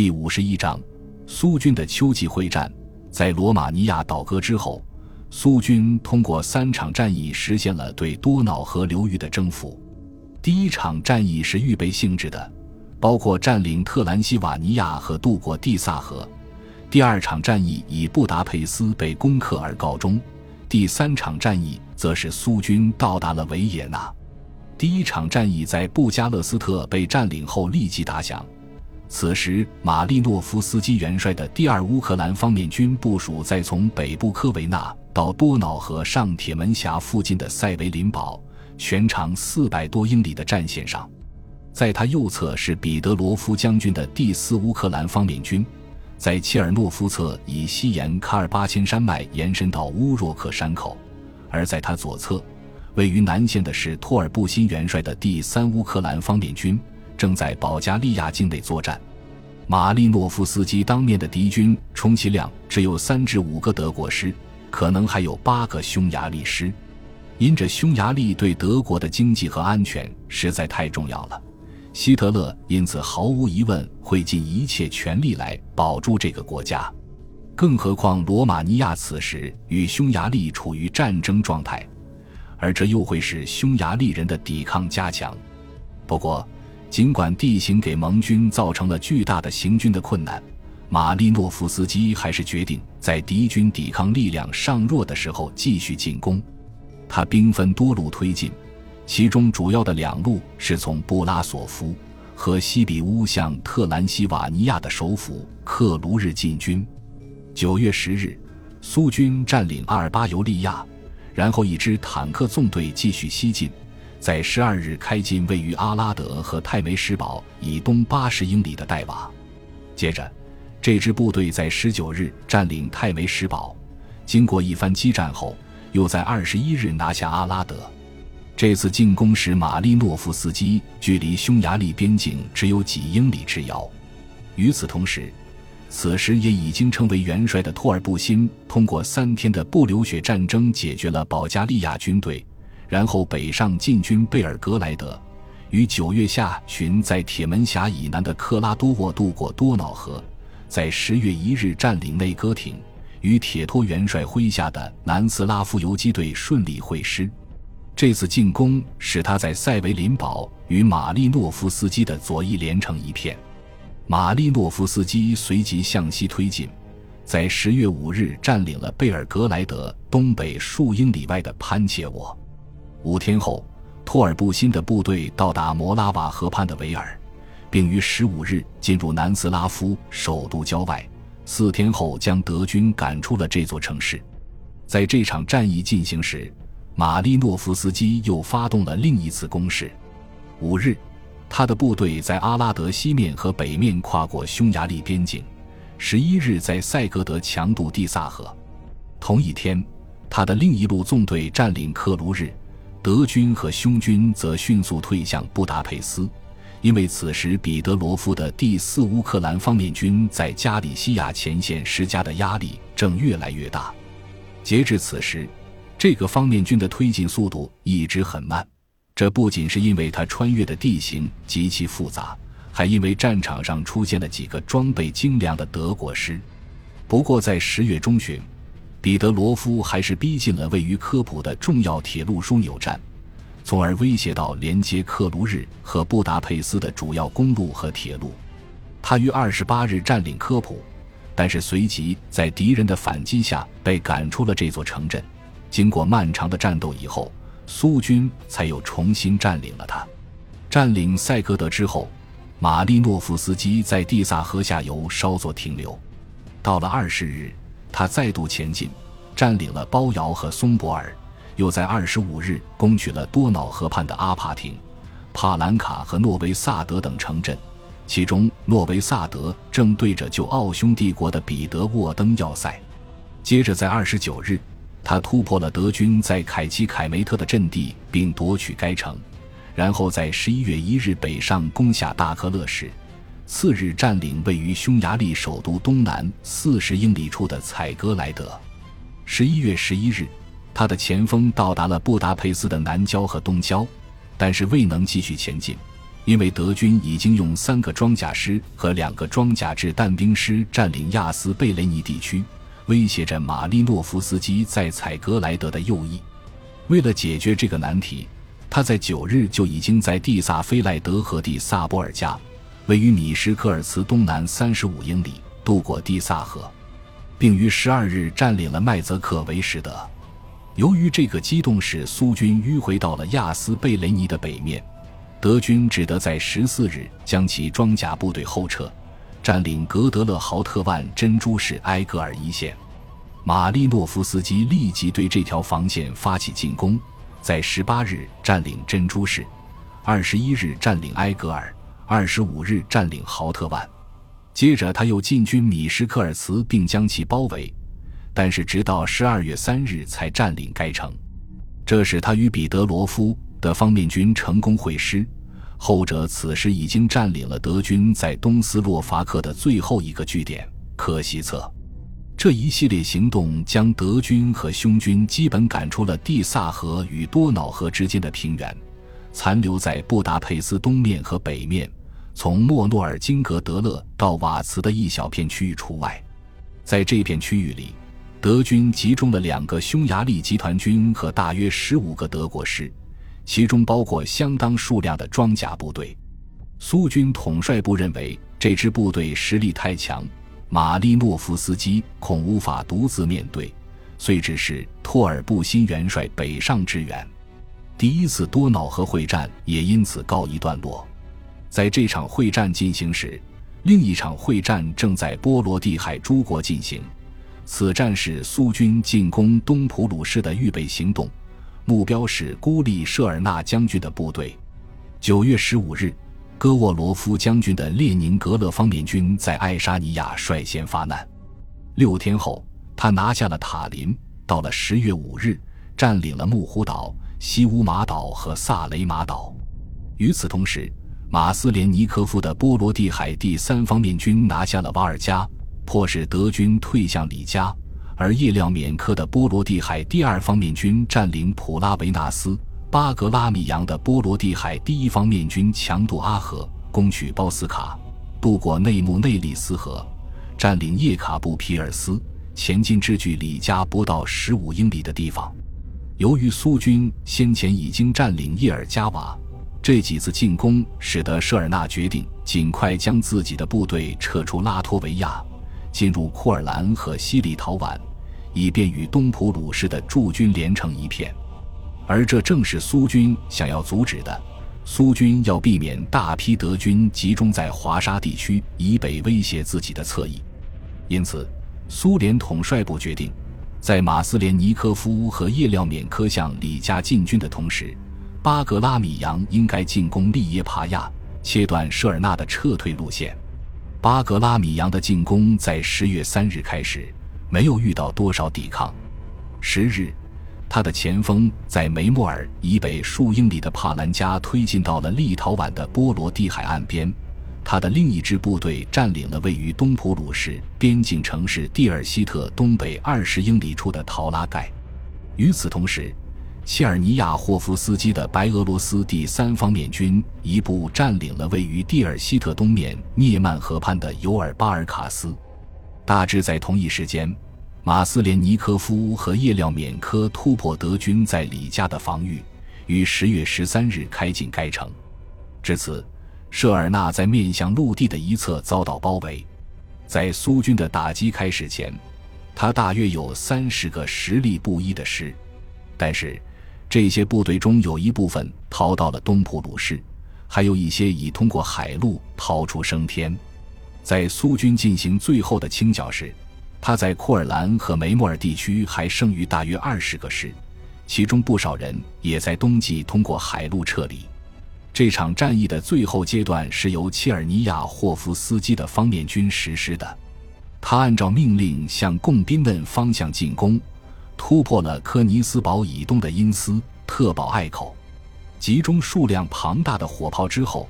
第五十一章，苏军的秋季会战。在罗马尼亚倒戈之后，苏军通过三场战役实现了对多瑙河流域的征服。第一场战役是预备性质的，包括占领特兰西瓦尼亚和渡过蒂萨河；第二场战役以布达佩斯被攻克而告终；第三场战役则是苏军到达了维也纳。第一场战役在布加勒斯特被占领后立即打响。此时，马利诺夫斯基元帅的第二乌克兰方面军部署在从北部科维纳到多瑙河上铁门峡附近的塞维林堡，全长四百多英里的战线上。在他右侧是彼得罗夫将军的第四乌克兰方面军，在切尔诺夫侧以西沿卡尔巴阡山脉延伸到乌若克山口；而在他左侧，位于南线的是托尔布辛元帅的第三乌克兰方面军。正在保加利亚境内作战，马利诺夫斯基当面的敌军充其量只有三至五个德国师，可能还有八个匈牙利师。因着匈牙利对德国的经济和安全实在太重要了，希特勒因此毫无疑问会尽一切全力来保住这个国家。更何况罗马尼亚此时与匈牙利处于战争状态，而这又会使匈牙利人的抵抗加强。不过，尽管地形给盟军造成了巨大的行军的困难，马利诺夫斯基还是决定在敌军抵抗力量尚弱的时候继续进攻。他兵分多路推进，其中主要的两路是从布拉索夫和西比乌向特兰西瓦尼亚的首府克卢日进军。九月十日，苏军占领阿尔巴尤利亚，然后一支坦克纵队继续西进。在十二日开进位于阿拉德和泰梅什堡以东八十英里的代瓦，接着，这支部队在十九日占领泰梅什堡，经过一番激战后，又在二十一日拿下阿拉德。这次进攻使马利诺夫斯基距离匈牙利边境只有几英里之遥。与此同时，此时也已经成为元帅的托尔布辛通过三天的不流血战争解决了保加利亚军队。然后北上进军贝尔格莱德，于九月下旬在铁门峡以南的克拉多沃渡过多瑙河，在十月一日占领内戈廷，与铁托元帅麾下的南斯拉夫游击队顺利会师。这次进攻使他在塞维林堡与马利诺夫斯基的左翼连成一片。马利诺夫斯基随即向西推进，在十月五日占领了贝尔格莱德东北数英里外的潘切沃。五天后，托尔布辛的部队到达摩拉瓦河畔的维尔，并于十五日进入南斯拉夫首都郊外。四天后，将德军赶出了这座城市。在这场战役进行时，马利诺夫斯基又发动了另一次攻势。五日，他的部队在阿拉德西面和北面跨过匈牙利边境。十一日，在塞格德强渡蒂萨河。同一天，他的另一路纵队占领克卢日。德军和匈军则迅速退向布达佩斯，因为此时彼得罗夫的第四乌克兰方面军在加里西亚前线施加的压力正越来越大。截至此时，这个方面军的推进速度一直很慢。这不仅是因为他穿越的地形极其复杂，还因为战场上出现了几个装备精良的德国师。不过，在十月中旬。彼得罗夫还是逼近了位于科普的重要铁路枢纽站，从而威胁到连接克卢日和布达佩斯的主要公路和铁路。他于二十八日占领科普，但是随即在敌人的反击下被赶出了这座城镇。经过漫长的战斗以后，苏军才又重新占领了它。占领塞格德之后，马利诺夫斯基在蒂萨河下游稍作停留。到了二十日。他再度前进，占领了包瑶和松博尔，又在二十五日攻取了多瑙河畔的阿帕廷、帕兰卡和诺维萨德等城镇，其中诺维萨德正对着旧奥匈帝国的彼得沃登要塞。接着在二十九日，他突破了德军在凯奇凯梅特的阵地，并夺取该城，然后在十一月一日北上攻下大克勒时。次日占领位于匈牙利首都东南四十英里处的采格莱德。十一月十一日，他的前锋到达了布达佩斯的南郊和东郊，但是未能继续前进，因为德军已经用三个装甲师和两个装甲制弹兵师占领亚斯贝雷尼地区，威胁着马利诺夫斯基在采格莱德的右翼。为了解决这个难题，他在九日就已经在蒂萨菲莱德和蒂萨波尔加，位于米什科尔茨东南三十五英里，渡过蒂萨河，并于十二日占领了麦泽克维什德。由于这个机动使苏军迂回到了亚斯贝雷尼的北面。德军只得在十四日将其装甲部队后撤，占领格德勒豪特万珍珠市埃格尔一线。马利诺夫斯基立即对这条防线发起进攻，在十八日占领珍珠市，二十一日占领埃格尔，二十五日占领豪特万。接着他又进军米什科尔茨，并将其包围，但是直到十二月三日才占领该城。这使他与彼得罗夫。的方面军成功会师，后者此时已经占领了德军在东斯洛伐克的最后一个据点科西策。这一系列行动将德军和匈军基本赶出了蒂萨河与多瑙河之间的平原，残留在布达佩斯东面和北面，从莫诺尔金格德勒到瓦茨的一小片区域除外。在这片区域里，德军集中了两个匈牙利集团军和大约十五个德国师。其中包括相当数量的装甲部队。苏军统帅部认为这支部队实力太强，马利诺夫斯基恐无法独自面对，遂指示托尔布新元帅北上支援。第一次多瑙河会战也因此告一段落。在这场会战进行时，另一场会战正在波罗的海诸国进行。此战是苏军进攻东普鲁士的预备行动。目标是孤立舍尔纳将军的部队。九月十五日，戈沃罗夫将军的列宁格勒方面军在爱沙尼亚率先发难。六天后，他拿下了塔林。到了十月五日，占领了木湖岛、西乌马岛和萨雷马岛。与此同时，马斯连尼科夫的波罗的海第三方面军拿下了瓦尔加，迫使德军退向里加。而叶廖缅科的波罗的海第二方面军占领普拉维纳斯，巴格拉米扬的波罗的海第一方面军强渡阿河，攻取包斯卡，渡过内穆内利斯河，占领叶卡布皮尔斯，前进至距里加不到十五英里的地方。由于苏军先前已经占领叶尔加瓦，这几次进攻使得舍尔纳决定尽快将自己的部队撤出拉脱维亚，进入库尔兰和西里陶宛。以便与东普鲁士的驻军连成一片，而这正是苏军想要阻止的。苏军要避免大批德军集中在华沙地区以北威胁自己的侧翼，因此，苏联统帅部决定，在马斯连尼科夫和叶廖缅科向里加进军的同时，巴格拉米扬应该进攻利耶帕亚，切断舍尔纳的撤退路线。巴格拉米扬的进攻在十月三日开始。没有遇到多少抵抗。十日，他的前锋在梅莫尔以北数英里的帕兰加推进到了立陶宛的波罗的海岸边。他的另一支部队占领了位于东普鲁士边境城市蒂尔西特东北二十英里处的陶拉盖。与此同时，切尔尼亚霍夫斯基的白俄罗斯第三方面军一部占领了位于蒂尔西特东面涅曼河畔的尤尔巴尔卡斯。大致在同一时间，马斯连尼科夫和叶廖缅科突破德军在里加的防御，于十月十三日开进该城。至此，舍尔纳在面向陆地的一侧遭到包围。在苏军的打击开始前，他大约有三十个实力不一的师，但是这些部队中有一部分逃到了东普鲁士，还有一些已通过海路逃出升天。在苏军进行最后的清剿时，他在库尔兰和梅莫尔地区还剩余大约二十个师，其中不少人也在冬季通过海路撤离。这场战役的最后阶段是由切尔尼亚霍夫斯基的方面军实施的，他按照命令向贡宾嫩方向进攻，突破了科尼斯堡以东的因斯特堡隘口，集中数量庞大的火炮之后。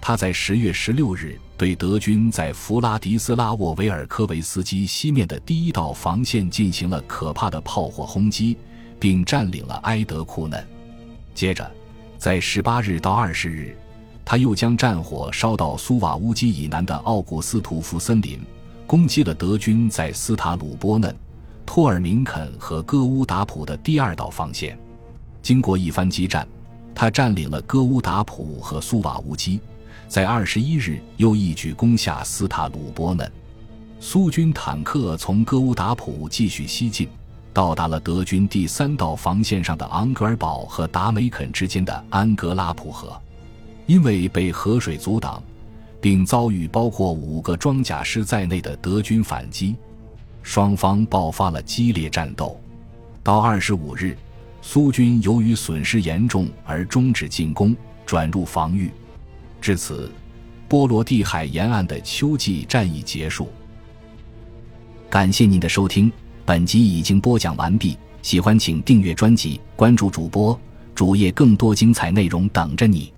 他在十月十六日对德军在弗拉迪斯拉沃维尔科维斯基西面的第一道防线进行了可怕的炮火轰击，并占领了埃德库嫩。接着，在十八日到二十日，他又将战火烧到苏瓦乌基以南的奥古斯图夫森林，攻击了德军在斯塔鲁波嫩、托尔明肯和戈乌达普的第二道防线。经过一番激战，他占领了戈乌达普和苏瓦乌基，在二十一日又一举攻下斯塔鲁波嫩。苏军坦克从戈乌达普继续西进，到达了德军第三道防线上的昂格尔堡和达梅肯之间的安格拉普河。因为被河水阻挡，并遭遇包括五个装甲师在内的德军反击，双方爆发了激烈战斗。到二十五日，苏军由于损失严重而终止进攻，转入防御。至此，波罗的海沿岸的秋季战役结束。感谢您的收听，本集已经播讲完毕。喜欢请订阅专辑，关注主播主页，更多精彩内容等着你。